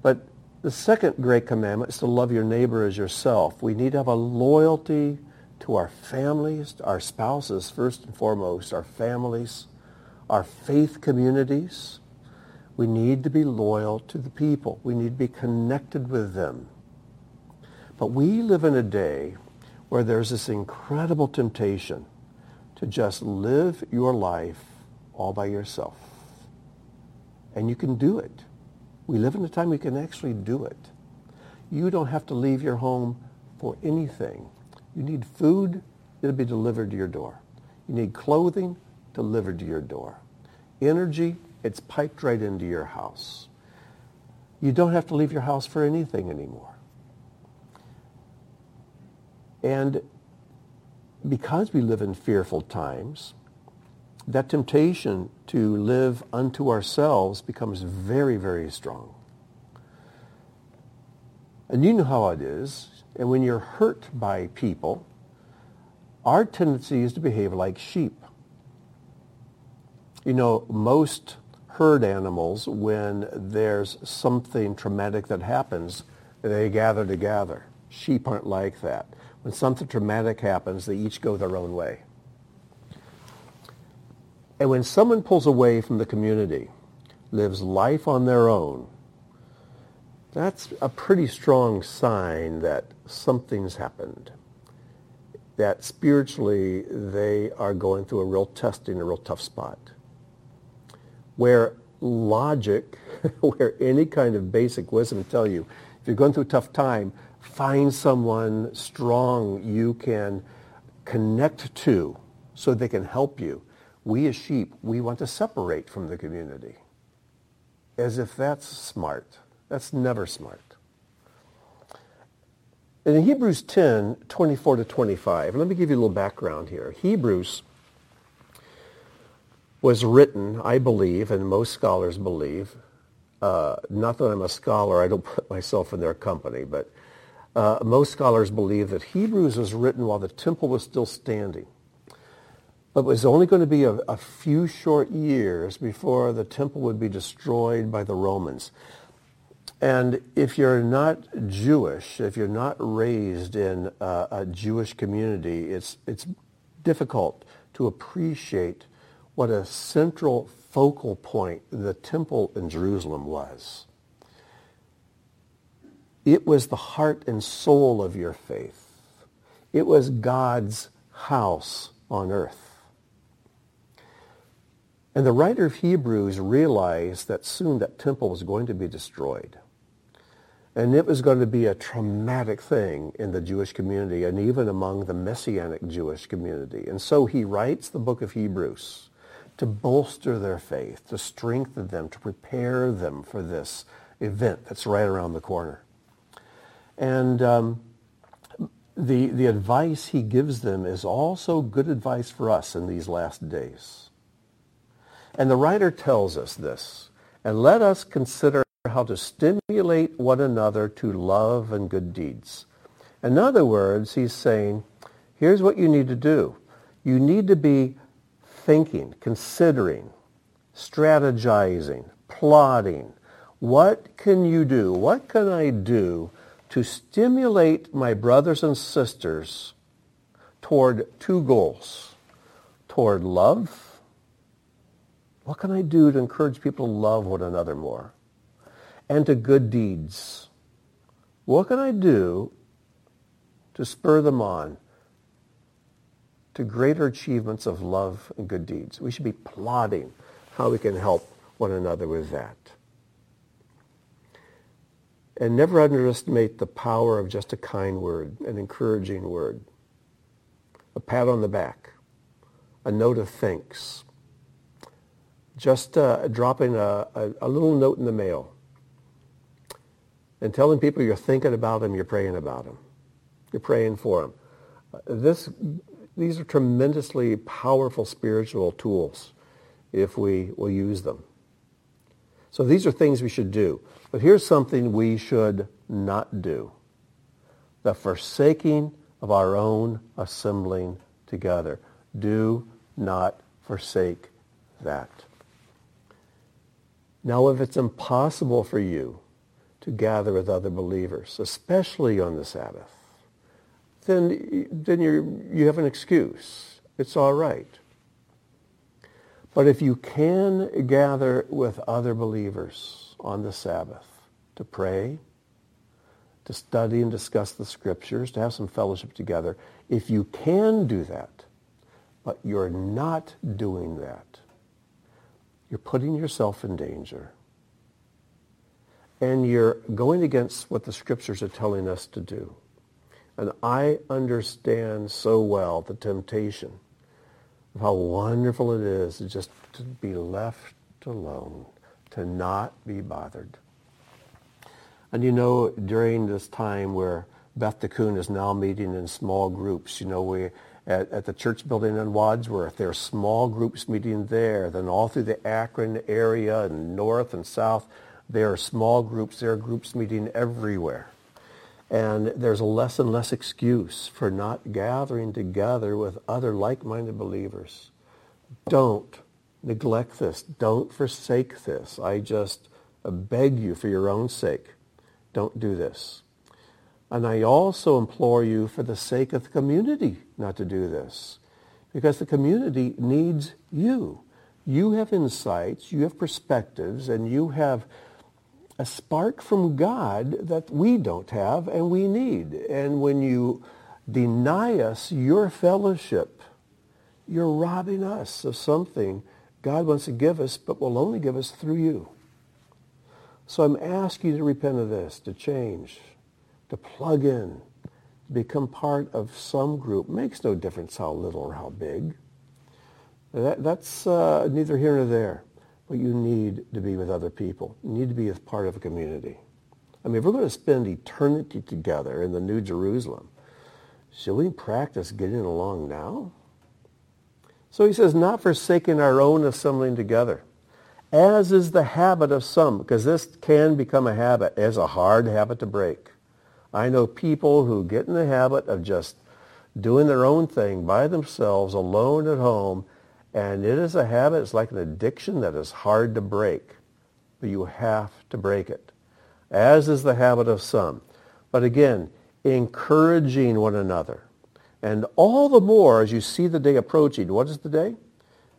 But the second great commandment is to love your neighbor as yourself. We need to have a loyalty to our families, to our spouses first and foremost, our families, our faith communities. We need to be loyal to the people. We need to be connected with them. But we live in a day where there's this incredible temptation to just live your life all by yourself. And you can do it. We live in a time we can actually do it. You don't have to leave your home for anything. You need food, it'll be delivered to your door. You need clothing, delivered to your door. Energy, it's piped right into your house. You don't have to leave your house for anything anymore. And because we live in fearful times, that temptation to live unto ourselves becomes very, very strong. And you know how it is. And when you're hurt by people, our tendency is to behave like sheep. You know, most herd animals, when there's something traumatic that happens, they gather together. Sheep aren't like that. When something traumatic happens, they each go their own way. And when someone pulls away from the community, lives life on their own, that's a pretty strong sign that something's happened. That spiritually they are going through a real testing, a real tough spot. Where logic, where any kind of basic wisdom tell you, if you're going through a tough time, find someone strong you can connect to so they can help you we as sheep, we want to separate from the community. As if that's smart. That's never smart. In Hebrews 10, 24 to 25, let me give you a little background here. Hebrews was written, I believe, and most scholars believe, uh, not that I'm a scholar, I don't put myself in their company, but uh, most scholars believe that Hebrews was written while the temple was still standing. But it was only going to be a, a few short years before the temple would be destroyed by the Romans. And if you're not Jewish, if you're not raised in a, a, Jewish community, it's, it's difficult to appreciate what a central focal point the temple in Jerusalem was. It was the heart and soul of your faith. It was God's house on earth. And the writer of Hebrews realized that soon that temple was going to be destroyed. And it was going to be a traumatic thing in the Jewish community and even among the Messianic Jewish community. And so he writes the book of Hebrews to bolster their faith, to strengthen them, to prepare them for this event that's right around the corner. And um, the, the advice he gives them is also good advice for us in these last days. And the writer tells us this. And let us consider how to stimulate one another to love and good deeds. In other words, he's saying, here's what you need to do. You need to be thinking, considering, strategizing, plotting. What can you do? What can I do to stimulate my brothers and sisters toward two goals? Toward love What can I do to encourage people to love one another more? And to good deeds. What can I do to spur them on to greater achievements of love and good deeds? We should be plotting how we can help one another with that. And never underestimate the power of just a kind word, an encouraging word, a pat on the back, a note of thanks, just uh, dropping a, a, a little note in the mail and telling people you're thinking about them, you're praying about them, you're praying for them. This, these are tremendously powerful spiritual tools if we will use them. So these are things we should do. But here's something we should not do. The forsaking of our own assembling together. Do not forsake that. Now, if it's impossible for you to gather with other believers, especially on the Sabbath, then, then you you have an excuse. It's all right. But if you can gather with other believers on the Sabbath to pray, to study and discuss the scriptures, to have some fellowship together, if you can do that, but you're not doing that, you're putting yourself in danger. And you're going against what the scriptures are telling us to do. And I understand so well the temptation of how wonderful it is just to be left alone, to not be bothered. And you know, during this time where Beth Tikkun is now meeting in small groups, you know, we at, at the church building in Wadsworth, there are small groups meeting there. Then all through the Akron area and north and south, there are small groups. There are groups meeting everywhere. And there's a less and less excuse for not gathering together with other like-minded believers. Don't neglect this. Don't forsake this. I just beg you for your own sake. Don't do this. And I also implore you for the sake of the community not to do this. Because the community needs you. You have insights, you have perspectives, and you have a spark from God that we don't have and we need. And when you deny us your fellowship, you're robbing us of something God wants to give us, but will only give us through you. So I'm asking you to repent of this, to change, to plug in, to become part of some group. Makes no difference how little or how big. That, that's uh, neither here nor there. But you need to be with other people. You need to be a part of a community. I mean, if we're going to spend eternity together in the New Jerusalem, should we practice getting along now? So he says, not forsaking our own assembling together, as is the habit of some, because this can become a habit, as a hard habit to break. I know people who get in the habit of just doing their own thing by themselves, alone at home, and it is a habit, it's like an addiction that is hard to break. But you have to break it, as is the habit of some. But again, encouraging one another. And all the more as you see the day approaching. What is the day?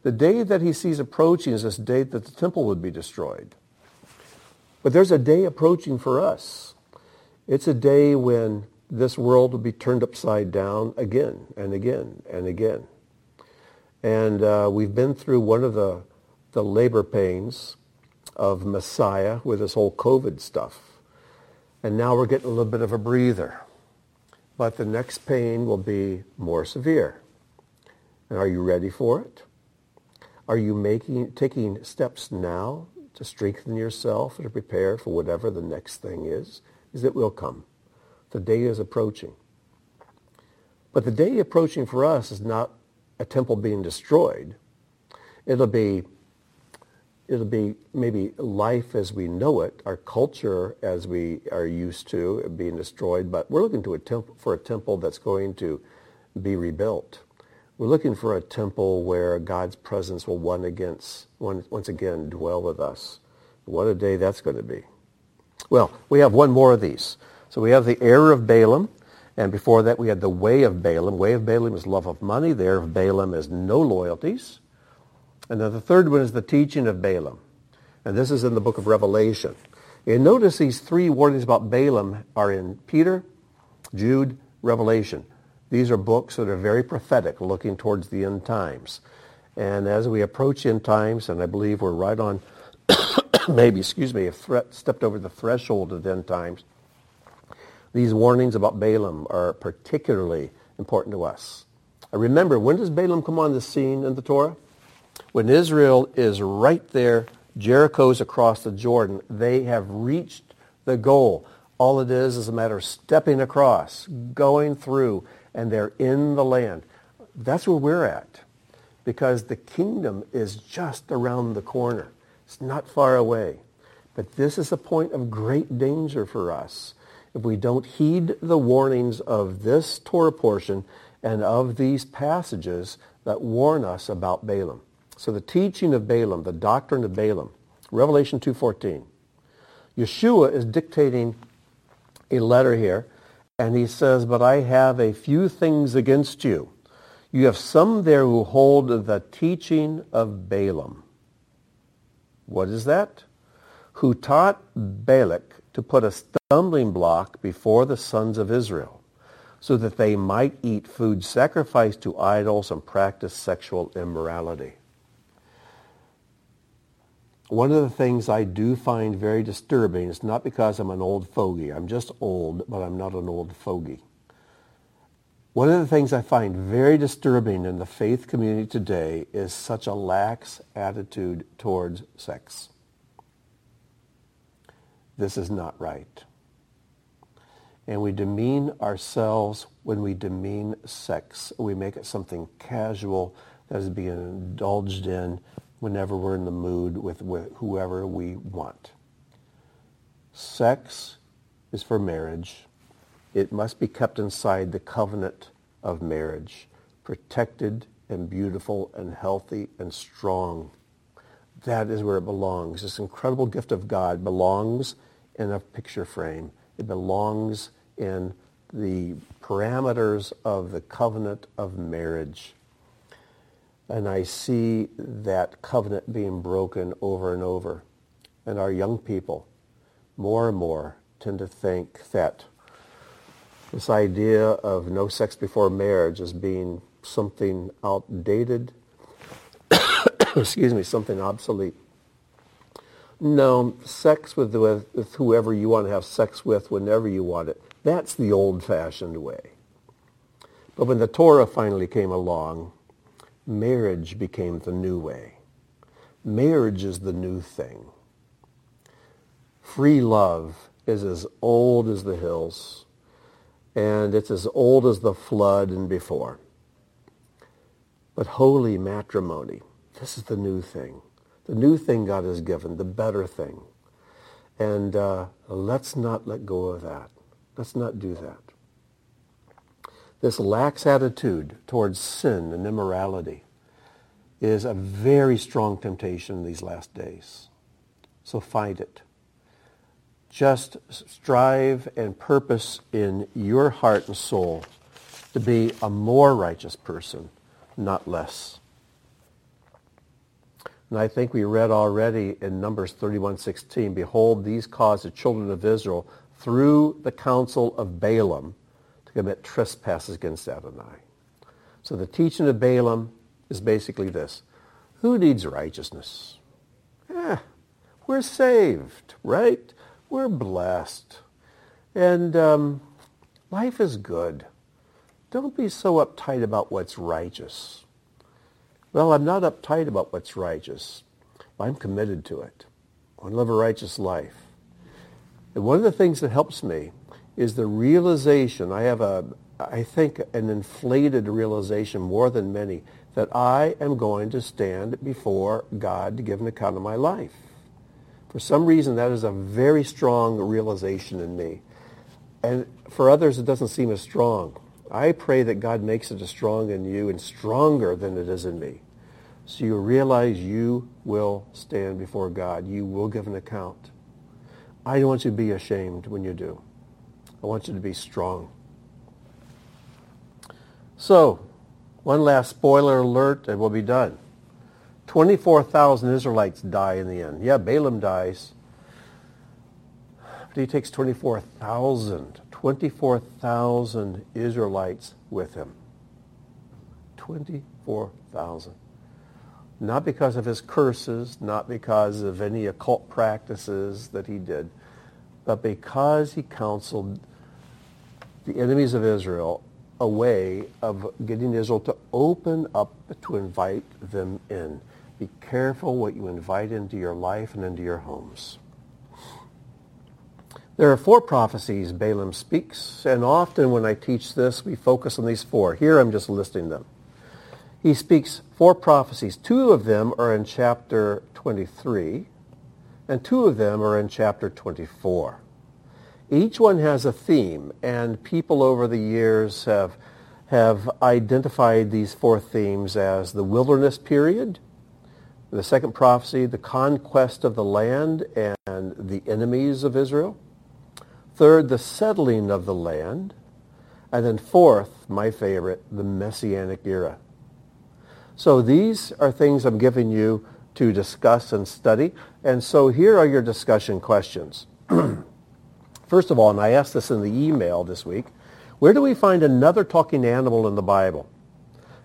The day that he sees approaching is this day that the temple would be destroyed. But there's a day approaching for us. It's a day when this world will be turned upside down again and again and again. And uh, we've been through one of the, the labor pains of Messiah with this whole COVID stuff. And now we're getting a little bit of a breather. But the next pain will be more severe. And are you ready for it? Are you making, taking steps now to strengthen yourself and to prepare for whatever the next thing is? Is it will come. The day is approaching. But the day approaching for us is not a temple being destroyed. It'll be it'll be maybe life as we know it, our culture as we are used to being destroyed, but we're looking to a temple for a temple that's going to be rebuilt. We're looking for a temple where God's presence will one against, one, once again dwell with us. What a day that's going to be. Well, we have one more of these. So we have the error of Balaam. And before that, we had the way of Balaam. Way of Balaam is love of money. The of Balaam is no loyalties. And then the third one is the teaching of Balaam. And this is in the book of Revelation. And notice these three warnings about Balaam are in Peter, Jude, Revelation. These are books that are very prophetic, looking towards the end times. And as we approach end times, and I believe we're right on, maybe, excuse me, have stepped over the threshold of end times, these warnings about Balaam are particularly important to us. Remember, when does Balaam come on the scene in the Torah? When Israel is right there, Jericho's across the Jordan, they have reached the goal. All it is is a matter of stepping across, going through, and they're in the land. That's where we're at because the kingdom is just around the corner. It's not far away. But this is a point of great danger for us. If we don't heed the warnings of this Torah portion and of these passages that warn us about Balaam. So the teaching of Balaam, the doctrine of Balaam, Revelation 2.14. Yeshua is dictating a letter here, and he says, But I have a few things against you. You have some there who hold the teaching of Balaam. What is that? Who taught Balak to put a stumbling block before the sons of Israel, so that they might eat food sacrificed to idols and practice sexual immorality. One of the things I do find very disturbing is not because I'm an old fogey. I'm just old, but I'm not an old fogey. One of the things I find very disturbing in the faith community today is such a lax attitude towards sex. This is not right. And we demean ourselves when we demean sex. We make it something casual that is being indulged in whenever we're in the mood with, with whoever we want. Sex is for marriage. It must be kept inside the covenant of marriage, protected and beautiful and healthy and strong. That is where it belongs. This incredible gift of God belongs in a picture frame. It belongs in the parameters of the covenant of marriage. And I see that covenant being broken over and over. And our young people, more and more, tend to think that this idea of no sex before marriage as being something outdated, excuse me, something obsolete. No, sex with, with, with whoever you want to have sex with whenever you want it, that's the old-fashioned way. But when the Torah finally came along, marriage became the new way. Marriage is the new thing. Free love is as old as the hills, and it's as old as the flood and before. But holy matrimony, this is the new thing. The new thing God has given, the better thing. And uh, let's not let go of that. Let's not do that. This lax attitude towards sin and immorality is a very strong temptation in these last days. So fight it. Just strive and purpose in your heart and soul to be a more righteous person, not less. And I think we read already in Numbers 31:16, behold, these caused the children of Israel through the counsel of Balaam to commit trespasses against Adonai. So the teaching of Balaam is basically this. Who needs righteousness? Eh, we're saved, right? We're blessed. And um, life is good. Don't be so uptight about what's righteous. Well, I'm not uptight about what's righteous. I'm committed to it. I want to live a righteous life. And one of the things that helps me is the realization, I have a, I think, an inflated realization more than many, that I am going to stand before God to give an account of my life. For some reason, that is a very strong realization in me. And for others, it doesn't seem as strong. I pray that God makes it as strong in you and stronger than it is in me. So you realize you will stand before God. You will give an account. I don't want you to be ashamed when you do. I want you to be strong. So, one last spoiler alert and we'll be done. 24,000 Israelites die in the end. Yeah, Balaam dies. But he takes 24,000, 24,000 Israelites with him. 24,000. Not because of his curses, not because of any occult practices that he did, but because he counseled the enemies of Israel a way of getting Israel to open up to invite them in. Be careful what you invite into your life and into your homes. There are four prophecies Balaam speaks, and often when I teach this, we focus on these four. Here I'm just listing them. He speaks four prophecies. Two of them are in chapter 23, and two of them are in chapter 24. Each one has a theme, and people over the years have, have identified these four themes as the wilderness period, the second prophecy, the conquest of the land and the enemies of Israel, third, the settling of the land, and then fourth, my favorite, the Messianic era. So these are things I'm giving you to discuss and study. And so here are your discussion questions. First of all, and I asked this in the email this week, where do we find another talking animal in the Bible?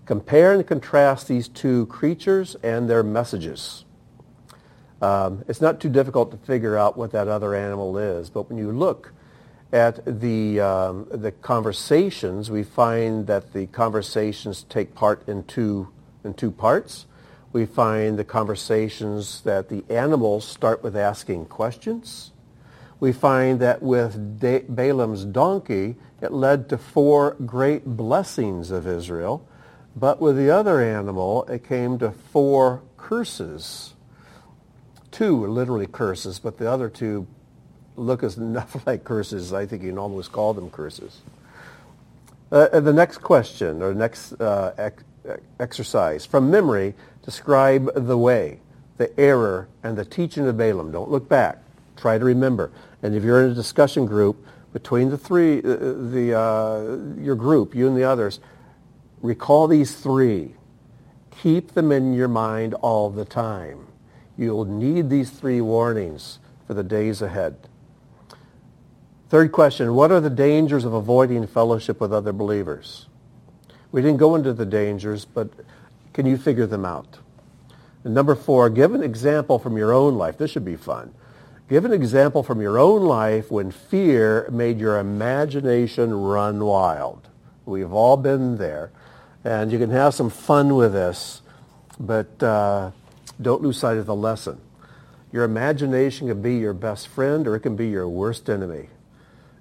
Compare and contrast these two creatures and their messages. Um, it's not too difficult to figure out what that other animal is, but when you look at the, um, the conversations, we find that the conversations take part in two, in two parts. We find the conversations that the animals start with asking questions we find that with Balaam's donkey, it led to four great blessings of Israel. But with the other animal, it came to four curses. Two were literally curses, but the other two look as enough like curses, I think you can almost call them curses. Uh, the next question, or next uh, ex- exercise, from memory, describe the way, the error, and the teaching of Balaam. Don't look back. Try to remember. And if you're in a discussion group between the three, uh, the, uh, your group, you and the others, recall these three. Keep them in your mind all the time. You'll need these three warnings for the days ahead. Third question, what are the dangers of avoiding fellowship with other believers? We didn't go into the dangers, but can you figure them out? And number four, give an example from your own life. This should be fun Give an example from your own life when fear made your imagination run wild. We've all been there. And you can have some fun with this, but uh, don't lose sight of the lesson. Your imagination can be your best friend or it can be your worst enemy.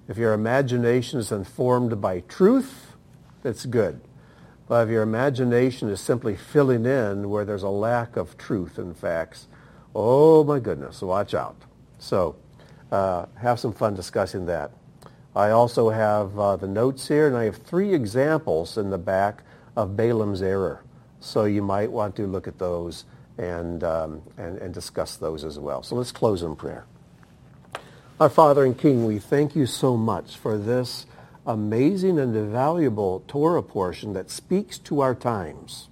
If your imagination is informed by truth, that's good. But if your imagination is simply filling in where there's a lack of truth and facts, oh my goodness, watch out. So uh, have some fun discussing that. I also have uh, the notes here, and I have three examples in the back of Balaam's error. So you might want to look at those and, um, and, and discuss those as well. So let's close in prayer. Our Father and King, we thank you so much for this amazing and valuable Torah portion that speaks to our times.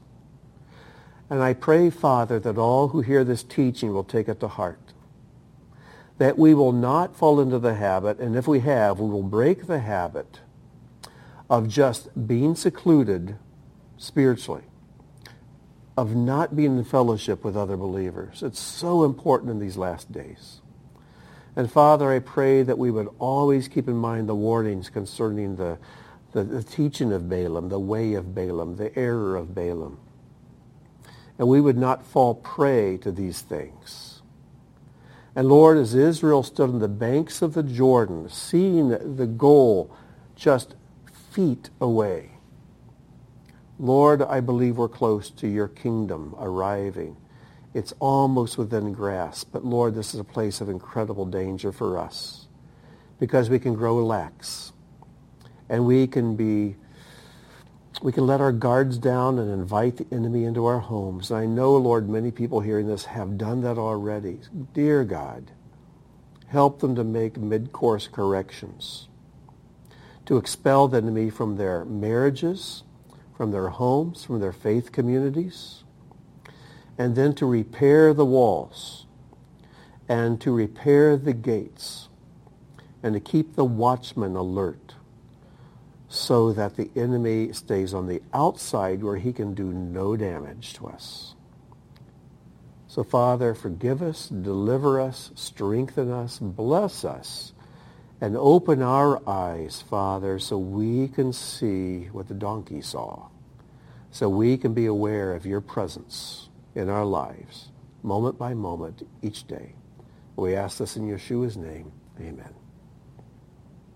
And I pray, Father, that all who hear this teaching will take it to heart that we will not fall into the habit, and if we have, we will break the habit of just being secluded spiritually, of not being in fellowship with other believers. It's so important in these last days. And Father, I pray that we would always keep in mind the warnings concerning the, the, the teaching of Balaam, the way of Balaam, the error of Balaam. And we would not fall prey to these things and Lord, as Israel stood on the banks of the Jordan, seeing the goal just feet away, Lord, I believe we're close to your kingdom arriving. It's almost within grasp. But Lord, this is a place of incredible danger for us because we can grow lax and we can be we can let our guards down and invite the enemy into our homes. And I know, Lord, many people hearing this have done that already. Dear God, help them to make mid-course corrections, to expel the enemy from their marriages, from their homes, from their faith communities, and then to repair the walls and to repair the gates and to keep the watchman alert so that the enemy stays on the outside where he can do no damage to us. So Father, forgive us, deliver us, strengthen us, bless us, and open our eyes, Father, so we can see what the donkey saw, so we can be aware of your presence in our lives, moment by moment, each day. We ask this in Yeshua's name. Amen.